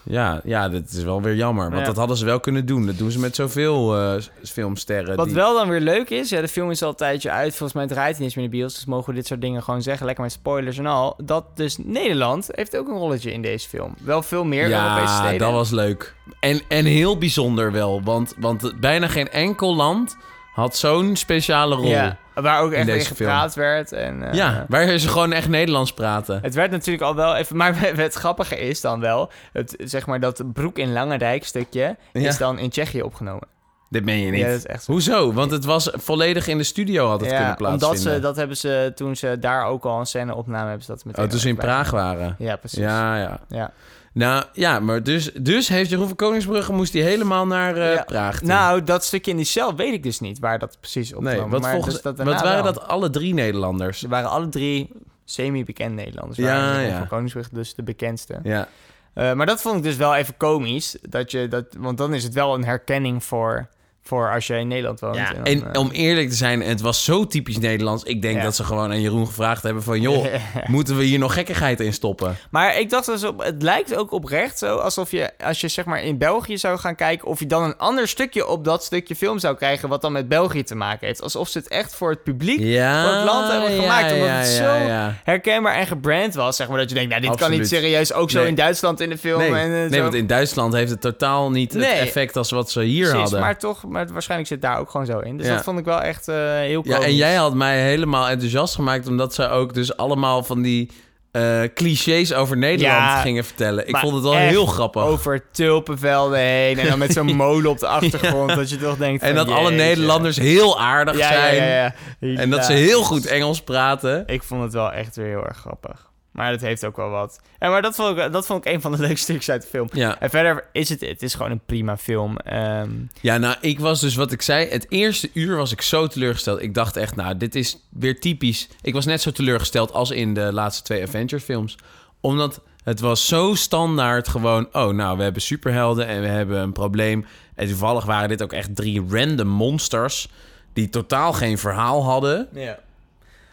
Ja, ja, dat is wel weer jammer. Want Ja. dat hadden ze wel kunnen doen. Dat doen ze met zoveel eh, filmsterren. Wat die- wel dan weer leuk is, ja, de film is al een tijdje uit. Volgens mij draait hij niet eens meer in de bios. Dus mogen we dit soort dingen gewoon zeggen. Lekker met spoilers en al. Dat dus Nederland heeft ook een rolletje in deze film. Wel veel meer Europese Ja, steden. dat was leuk. En, en heel bijzonder wel. Want, want bijna geen enkel land had zo'n speciale rol. Ja, waar ook in echt mee gepraat werd. En, eh, Ja, waar ze gewoon echt Nederlands praten. Het werd natuurlijk al wel even... Maar [laughs] het grappige is dan wel... Het, zeg maar dat Broek in Langendijk stukje... Ja. is dan in Tsjechië opgenomen. Dit meen je niet. Ja, dat is echt zo. Hoezo? Want het was volledig in de studio had het kunnen plaatsvinden. omdat ze... Dat hebben ze... Toen ze daar ook al een scène opnamen... hebben ze dat meteen... Oh, toen ze in Praag waren. Ja, precies. Ja, ja. ja. Nou, ja, maar dus, dus heeft Jeroen van Koningsbrugge... moest hij helemaal naar Ja. Praag toe. Nou, dat stukje in die cel weet ik dus niet waar dat precies opgenomen nee, wat, maar volgens, dus dat wat daarna waren dat alle drie Nederlanders? Ze waren alle drie semi-bekend Nederlanders. Ja, ja. Van Koningsbrug dus de bekendste. Ja. Eh, maar dat vond ik dus wel even komisch. Dat je dat, want dan is het wel een herkenning voor, voor als je in Nederland woont. Ja, dan, en eh, om eerlijk te zijn, het was zo typisch Nederlands. Ik denk Ja. dat ze gewoon aan Jeroen gevraagd hebben van... joh, [laughs] moeten we hier nog gekkigheid in stoppen? Maar ik dacht dus op, het lijkt ook oprecht zo alsof je, als je zeg maar in België zou gaan kijken, of je dan een ander stukje op dat stukje film zou krijgen, wat dan met België te maken heeft. Alsof ze het echt voor het publiek Ja, voor het land hebben ja, gemaakt. omdat ja, het zo ja. herkenbaar en gebrand was, zeg maar. Dat je denkt, nou, dit kan niet serieus ook zo Nee. in Duitsland in de film. Nee, en, eh, nee zo. want in Duitsland heeft het totaal niet het effect als wat ze hier Precies, hadden. maar toch, maar waarschijnlijk zit daar ook gewoon zo in. Dus Ja. dat vond ik wel echt eh, heel Ja, en jij had mij helemaal enthousiast gemaakt... omdat ze ook dus allemaal van die eh, clichés over Nederland Ja, gingen vertellen. Ik maar vond het wel heel grappig. Over tulpenvelden heen en dan met zo'n [laughs] molen op de achtergrond. dat je toch denkt [laughs] en dat alle. Nederlanders heel aardig ja, zijn. En dat ze heel goed Engels praten. Ik vond het wel echt weer heel erg grappig. Maar dat heeft ook wel wat. En maar dat vond ik, dat vond ik een van de [laughs] leukste stukjes uit de film. Ja. En verder is het, het is gewoon een prima film. Ehm, Ja, nou, ik was dus wat ik zei. Het eerste uur was ik zo teleurgesteld. Ik dacht echt, nou, dit is weer typisch. Ik was net zo teleurgesteld als in de laatste twee Avengers-films. Omdat het was zo standaard gewoon... Oh, nou, we hebben superhelden en we hebben een probleem. En toevallig waren dit ook echt drie random monsters... die totaal geen verhaal hadden. ja.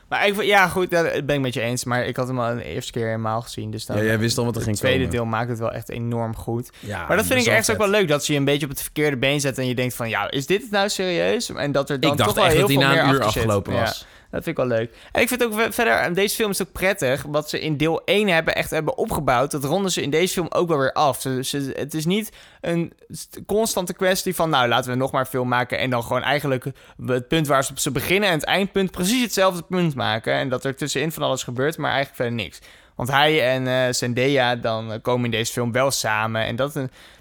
Maar ik, ja, goed, dat ben ik met je eens. Maar ik had hem al de eerste keer helemaal gezien. Dus dan, Ja, jij wist al wat er het ging tweede komen. deel maakt het wel echt enorm goed. Ja, Maar dat vind ik echt ook wel leuk. Dat ze je een beetje op het verkeerde been zetten. En je denkt van, ja, is dit het nou serieus? En dat er dan Ik dacht toch wel echt heel dat veel na een uur zit. afgelopen Ja. Dat vind ik wel leuk. En ik vind ook ve- verder, en deze film is ook prettig, wat ze in deel 1 hebben echt hebben opgebouwd, dat ronden ze in deze film ook wel weer af. Ze- het is niet een st- constante kwestie van, nou, laten we nog maar film maken en dan gewoon eigenlijk het punt waar ze, ze beginnen en het eindpunt precies hetzelfde punt maken. En dat er tussenin van alles gebeurt, maar eigenlijk verder niks. Want hij en eh Zendaya dan eh, komen in deze film wel samen. En dat,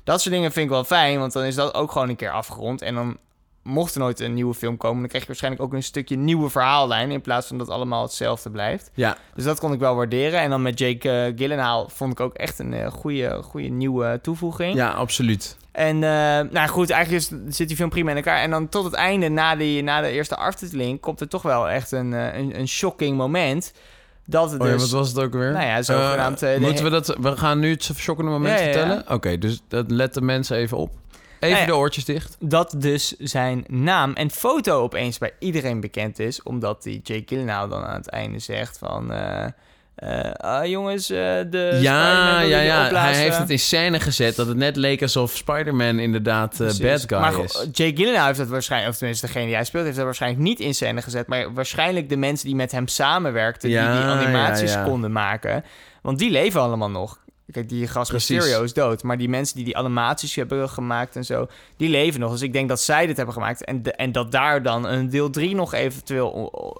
dat soort dingen vind ik wel fijn, want dan is dat ook gewoon een keer afgerond. En dan mocht er nooit een nieuwe film komen, dan krijg je waarschijnlijk ook een stukje nieuwe verhaallijn. In plaats van dat allemaal hetzelfde blijft. Ja, Dus dat kon ik wel waarderen. En dan met Jake Gyllenhaal vond ik ook echt een eh, goede, goede nieuwe toevoeging. ja, absoluut. En eh, nou goed, eigenlijk is, zit die film prima in elkaar. En dan tot het einde, na, die, na de eerste aftiteling, komt er toch wel echt een, een, een shocking moment. Dat het Oh ja, dus... wat was het ook weer? Nou ja, zogenaamd, de moeten we dat... We gaan nu het schokkende moment Ja, ja, ja. vertellen? Oké, dus dat letten mensen even op. Even Nou ja. de oortjes dicht. dat dus zijn naam en foto opeens bij iedereen bekend is. Omdat die Jake Gyllenhaal dan aan het einde zegt van... eh, eh, ah, jongens, eh, de Ja, ja, ja. Hij heeft het in scène gezet dat het net leek alsof Spider-Man inderdaad Precies. bad guy maar is. Jake Gyllenhaal heeft dat waarschijnlijk, of tenminste degene die hij speelt, heeft dat waarschijnlijk niet in scène gezet. Maar waarschijnlijk de mensen die met hem samenwerkten, Ja, die die animaties ja, ja. konden maken. Want die leven allemaal nog. Kijk, die gast. Mysterio is dood. Maar die mensen die die animaties hebben gemaakt en zo, die leven nog. Dus ik denk dat zij dit hebben gemaakt. En, de- en dat daar dan een deel 3 nog eventueel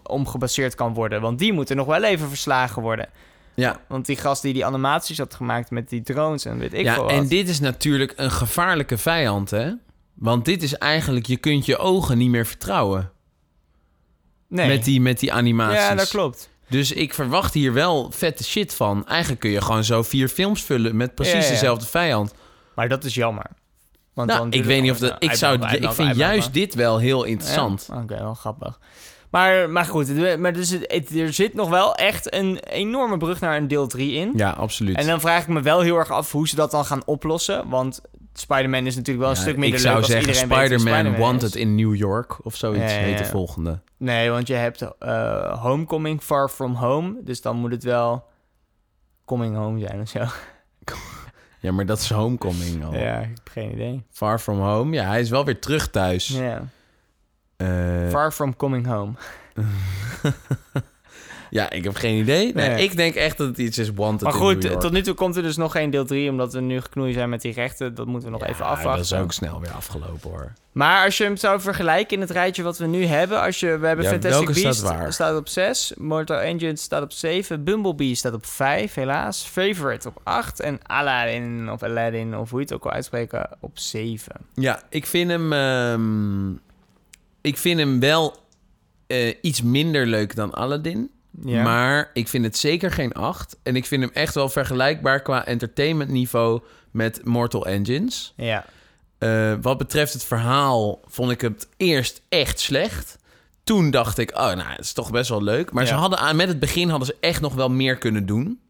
om gebaseerd kan worden. Want die moeten nog wel even verslagen worden. Ja, Want die gast die die animaties had gemaakt met die drones en weet ik veel ja wat. en dit is natuurlijk een gevaarlijke vijand, hè? Want dit is eigenlijk, je kunt je ogen niet meer vertrouwen. nee. Met, die, met die animaties. ja, dat klopt. Dus ik verwacht hier wel vette shit van. Eigenlijk kun je gewoon zo vier films vullen met precies Ja, dezelfde vijand. Maar dat is jammer. Want Nou, dan ik weet niet of dat. Ik, zou, Uitbouwen, ik vind uitbouwen, juist dit wel heel interessant. Oké, wel grappig. Maar, maar goed, maar dus het, het- er zit nog wel echt een enorme brug naar een deel 3 in. Ja, absoluut. En dan vraag ik me wel heel erg af hoe ze dat dan gaan oplossen. Want Spider-Man is natuurlijk wel een Ja, stuk minder ik zou als zeggen Spider-Man Wanted is. in New York of zoiets Ja, ja, heet de volgende. Nee, want je hebt eh, Homecoming Far From Home. Dus dan moet het wel Coming Home zijn of zo. [laughs] Ja, maar dat is Homecoming al. Ja, ik heb geen idee. Far From Home. Ja, hij is wel weer terug thuis. Ja. Eh, Far From Coming Home. [laughs] ja, ik heb geen idee. Nee, Nee. Ik denk echt dat het iets is Wanted Maar goed, tot nu toe komt er dus nog geen deel 3, omdat we nu geknoeid zijn met die rechten. Dat moeten we nog Ja, even afwachten. dat is ook snel weer afgelopen hoor. Maar als je hem zou vergelijken in het rijtje wat we nu hebben, als je, we hebben Ja, Fantastic welke staat Beasts waar? op 6, Mortal Engines staat op 7, Bumblebee staat op 5, helaas, Favorite op 8 en Aladdin of Aladdin of hoe je het ook al uitspreken op 7. Ja, ik vind hem... ehm, ik vind hem wel eh, iets minder leuk dan Aladdin. Ja. Maar ik vind het zeker geen 8. En ik vind hem echt wel vergelijkbaar qua entertainment niveau met Mortal Engines. Ja. Eh, wat betreft het verhaal vond ik het eerst echt slecht. Toen dacht ik, oh, nou, het is toch best wel leuk. Maar ze hadden aan, met het begin hadden ze echt nog wel meer kunnen doen.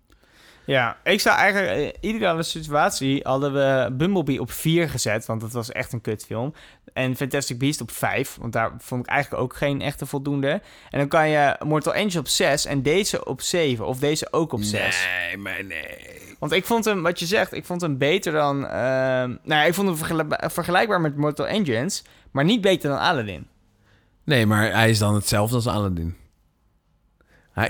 Ja, ik zou eigenlijk... In ideale situatie hadden we Bumblebee op 4 gezet, want dat was echt een kutfilm. En Fantastic Beast op 5, want daar vond ik eigenlijk ook geen echte voldoende. En dan kan je Mortal Engines op 6 en deze op 7, of deze ook op 6. Nee, maar nee. Want ik vond hem, wat je zegt, ik vond hem beter dan... ehm, nou ja, ik vond hem vergelijk- vergelijkbaar met Mortal Engines, maar niet beter dan Aladdin. Nee, maar hij is dan hetzelfde als Aladdin.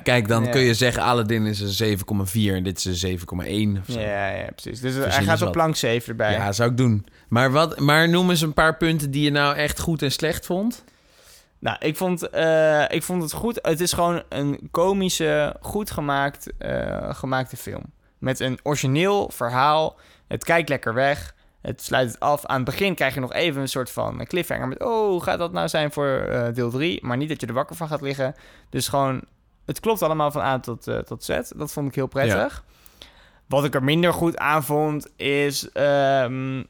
Kijk, dan Ja. kun je zeggen Aladdin is een 7,4 en dit is een 7,1 of zo. Ja, ja, precies. Dus hij gaat op plank 7 erbij. Ja, zou ik doen. Maar, wat, maar noem eens een paar punten die je nou echt goed en slecht vond. Nou, ik vond, eh, ik vond het goed. Het is gewoon een komische, goed gemaakt, eh, gemaakte film. Met een origineel verhaal. Het kijkt lekker weg. Het sluit het af. Aan het begin krijg je nog even een soort van cliffhanger met... oh, gaat dat nou zijn voor eh, deel 3? Maar niet dat je er wakker van gaat liggen. Dus gewoon, het klopt allemaal van A tot, eh, tot Z. Dat vond ik heel prettig. Wat ik er minder goed aan vond, is... ehm,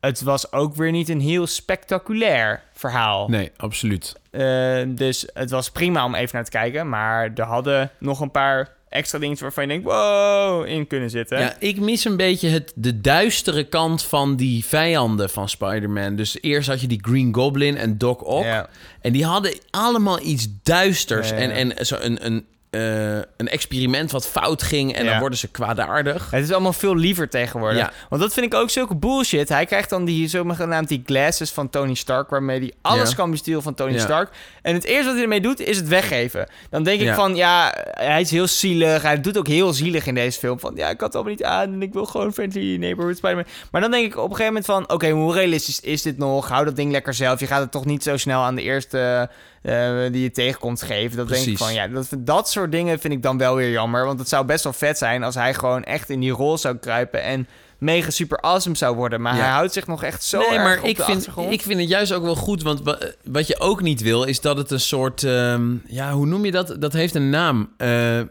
het was ook weer niet een heel spectaculair verhaal. Nee, absoluut. Eh, dus het was prima om even naar te kijken. Maar er hadden nog een paar extra dingen waarvan je denkt... wow, in kunnen zitten. Ja, ik mis een beetje het, de duistere kant van die vijanden van Spider-Man. Dus eerst had je die Green Goblin en Doc Ock. Ja. En die hadden allemaal iets duisters. Ja, En, en zo een, een, eh, een experiment wat fout ging. En Ja. dan worden ze kwaadaardig. Het is allemaal veel liever tegenwoordig. Ja. Want dat vind ik ook zulke bullshit. Hij krijgt dan die zogenaamd die glasses van Tony Stark... waarmee hij alles Ja. kan besturen van Tony. Stark. En het eerste wat hij ermee doet, is het weggeven. Dan denk ik van, ja, hij is heel zielig. Hij doet ook heel zielig in deze film. Van, ja, ik had het allemaal niet aan en ik wil gewoon Friendly Neighborhood Spider-Man. Maar dan denk ik op een gegeven moment van... oké, hoe realistisch is dit nog? Hou dat ding lekker zelf. Je gaat het toch niet zo snel aan de eerste eh, die je tegenkomt geven. Dat denk ik van, ja, dat, dat soort dingen vind ik dan wel weer jammer. Want het zou best wel vet zijn als hij gewoon echt in die rol zou kruipen... en mega super awesome zou worden. Maar Ja. hij houdt zich nog echt zo nee, erg maar op ik de vind, ik vind het juist ook wel goed. Want wa- wat je ook niet wil, is dat het een soort... ehm, ja, hoe noem je dat? Dat heeft een naam. Eh, eh,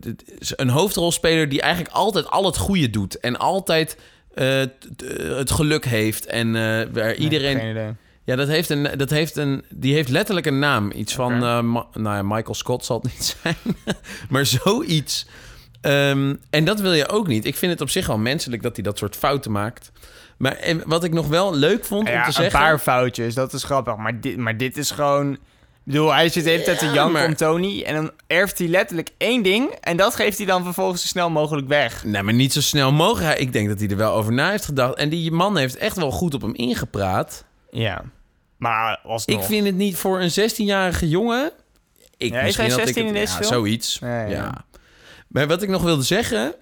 het is een hoofdrolspeler die eigenlijk altijd al het goede doet. En altijd eh, t- het geluk heeft. En eh, waar Nee, iedereen... geen idee. Ja, dat heeft een, dat heeft een, die heeft letterlijk een naam. Iets van, Ma- nou ja, Michael Scott zal het niet [laughs] zijn. maar zoiets. Ehm, en dat wil je ook niet. Ik vind het op zich wel menselijk dat hij dat soort fouten maakt. Maar en wat ik nog wel leuk vond om Ja, te een zeggen... paar foutjes, dat is grappig. Maar dit, maar dit is gewoon... Ik bedoel, hij zit de hele tijd te Ja, janken maar- om Tony... en dan erft hij letterlijk één ding... en dat geeft hij dan vervolgens zo snel mogelijk weg. Nee, maar niet zo snel mogelijk. Ik denk dat hij er wel over na heeft gedacht. En die man heeft echt wel goed op hem ingepraat. Ja. Maar alsnog... Ik vind het niet voor een 16-jarige jongen... Ik, Ja, misschien hij had ik 16 in het- deze ja, film? Zoiets. Ja, Ja, ja. Maar wat ik nog wilde zeggen...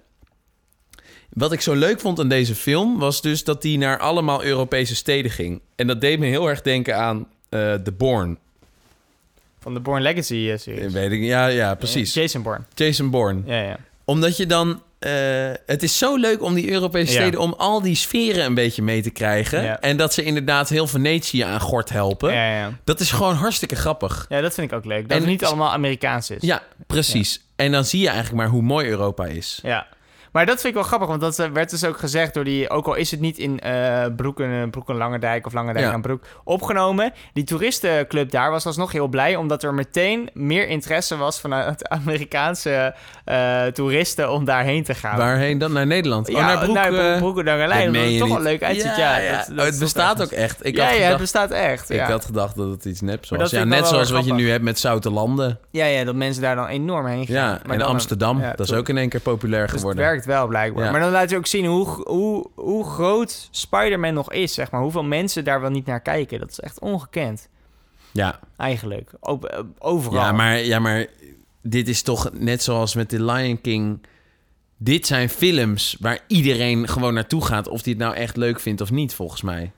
Wat ik zo leuk vond aan deze film... was dus dat hij naar allemaal Europese steden ging. En dat deed me heel erg denken aan eh The Bourne. Van de Born Legacy eh, Eh, series. Weet ik, ja, ja, precies. Jason Bourne. Jason Bourne. Ja, ja. Omdat je dan... eh, het is zo leuk om die Europese Ja. steden... om al die sferen een beetje mee te krijgen. Ja. En dat ze inderdaad heel Venetië aan gort helpen. Ja. Dat is gewoon hartstikke grappig. ja, dat vind ik ook leuk. Dat En- het niet allemaal Amerikaans is. Ja, precies. En dan zie je eigenlijk maar hoe mooi Europa is. Ja. Maar dat vind ik wel grappig, want dat eh, werd dus ook gezegd door die... Ook al is het niet in eh Broeken, eh, Broeken Langendijk of Langendijk Ja. aan Broek opgenomen. Die toeristenclub daar was alsnog heel blij... omdat er meteen meer interesse was vanuit [laughs] Amerikaanse toeristen om daarheen te gaan. Waarheen dan? Naar Nederland? Ja, oh, naar Broek. naar eh, Broeken Langendijk. dat Omdat het toch wel leuk uitziet. Ja, dat- dat Oh, is het bestaat ook echt. Ik ja, had ja, gedacht, het bestaat echt. Ik ja. had gedacht dat het iets neps Maar was. dat Ja, net zoals wat je nu hebt met Zoute Landen. ja, ja, dat mensen daar dan enorm heen gaan. Ja, Maar en Amsterdam. ja, dat is ook in één keer populair Dus geworden. Werkt wel blijkbaar. Ja. Maar dan laat je ook zien hoe, hoe, hoe groot Spider-Man nog is, zeg maar. Hoeveel mensen daar wel niet naar kijken. Dat is echt ongekend, Ja, eigenlijk. Eh, overal. ja, maar, ja, maar dit is toch net zoals met The Lion King. Dit zijn films waar iedereen gewoon naartoe gaat... of die het nou echt leuk vindt of niet, volgens mij.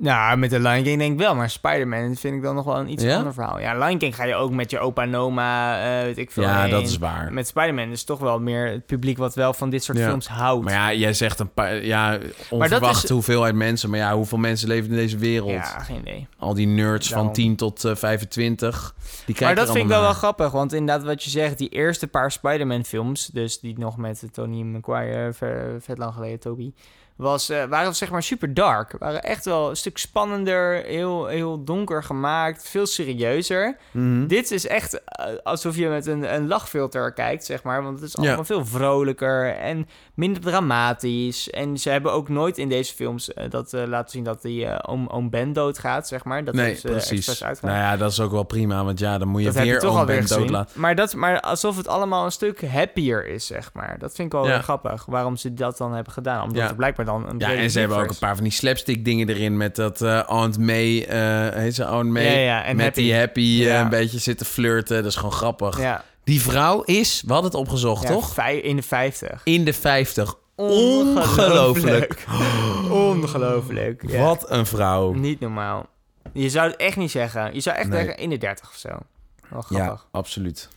Nou, met de Lion King denk ik wel. Maar Spider-Man vind ik dan nog wel een iets Ja? ander verhaal. Ja, Lion King ga je ook met je opa en oma, eh, weet ik veel. Ja, heen. dat is waar. Met Spider-Man is toch wel meer het publiek wat wel van dit soort Ja. films houdt. Maar ja, jij zegt een paar... Ja, onverwacht is- hoeveelheid mensen. Maar ja, hoeveel mensen leven in deze wereld? Ja, geen idee. Al die nerds Daarom. van 10 tot eh, 25. Die kijken Maar dat er vind ik wel wel grappig, want inderdaad wat je zegt, die eerste paar Spider-Man-films, dus die nog met Tony Maguire, ver, vet lang geleden, Toby, was, eh, waren zeg maar super dark. Waren echt wel een stuk spannender, heel, heel donker gemaakt, veel serieuzer. Mhm. Dit is echt eh, alsof je met een, een lachfilter kijkt, zeg maar, want het is Ja. allemaal veel vrolijker en minder dramatisch. En ze hebben ook nooit in deze films eh, dat laten zien dat die oom, oom Ben doodgaat, zeg maar. Dat nee, precies. Nou ja, dat is ook wel prima. Want ja, dan moet je Dat weer toch oom Ben dood laten. Maar, dat, maar alsof het allemaal een stuk happier is, zeg maar. Dat vind ik wel Ja. grappig. Waarom ze dat dan hebben gedaan. Omdat Ja. het blijkbaar dan een Ja, en ze hebben ook een paar van die slapstick dingen erin met dat eh, Aunt May, eh heet ze Aunt May, Ja, ja, en met Happy. die Happy eh, Ja. een beetje zitten flirten. Dat is gewoon grappig. Ja, Die vrouw is, we hadden het opgezocht, ja, toch? in de 50. In de 50. Ongelooflijk. [gasps] Ongelooflijk. ja. Wat een vrouw. Niet normaal. Je zou het echt niet zeggen. Je zou echt Nee. zeggen in de 30 of zo. Wel Ja, grappig. absoluut.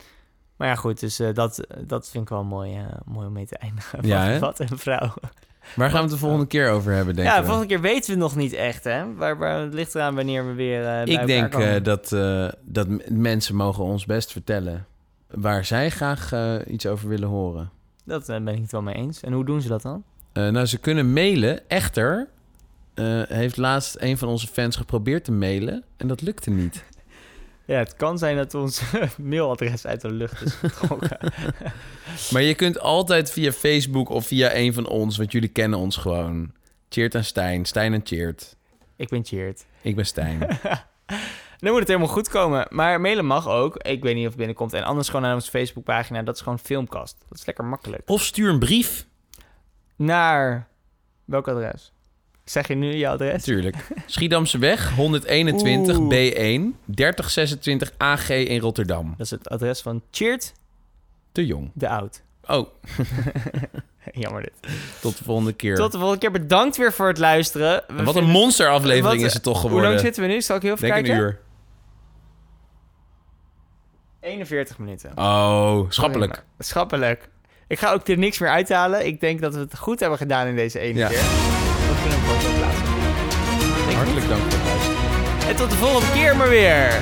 Maar ja, goed. Dus dat, dat vind ik wel mooi, mooi om mee te eindigen. Ja, [laughs] wat, wat een vrouw. Waar gaan we het de volgende keer over hebben, denk Ja, je? de volgende keer weten we nog niet echt, hè? Waar, waar, het ligt eraan wanneer we weer bij Ik denk eh, dat, eh, dat mensen mogen ons best vertellen waar zij graag iets over willen horen. Dat ben ik het wel mee eens. En hoe doen ze dat dan? Nou, ze kunnen mailen. Echter heeft laatst een van onze fans geprobeerd te mailen en dat lukte niet. Ja, het kan zijn dat ons [laughs] mailadres uit de lucht is getrokken. [laughs] Maar je kunt altijd via Facebook of via een van ons, want jullie kennen ons gewoon. Cheert en Stijn, Stijn en Cheert. ik ben Cheert. Ik ben Stijn. [laughs] Dan moet het helemaal goed komen. Maar mailen mag ook. Ik weet niet of het binnenkomt. En anders gewoon naar onze Facebookpagina. Dat is gewoon Filmkast. Dat is lekker makkelijk. Of stuur een brief. Naar welk adres? Zeg je nu je adres? Natuurlijk. Schiedamseweg 121 Oeh. B1 3026 AG in Rotterdam. Dat is het adres van Cheert Te jong. de Oud. Oh, [laughs] Jammer dit. tot de volgende keer. Tot de volgende keer. Bedankt weer voor het luisteren. We wat een monsteraflevering Wat- is het toch Hoe geworden. lang zitten we nu? Zal ik heel even Denk kijken? een uur. 41 minuten. Oh, schappelijk. Schappelijk. Ik ga ook er niks meer uithalen. Ik denk dat we het goed hebben gedaan in deze ene Ja. keer. Dat kunnen we gewoon zo plaatsen. Denk je Hartelijk dank voor het luisteren. En tot de volgende keer maar weer.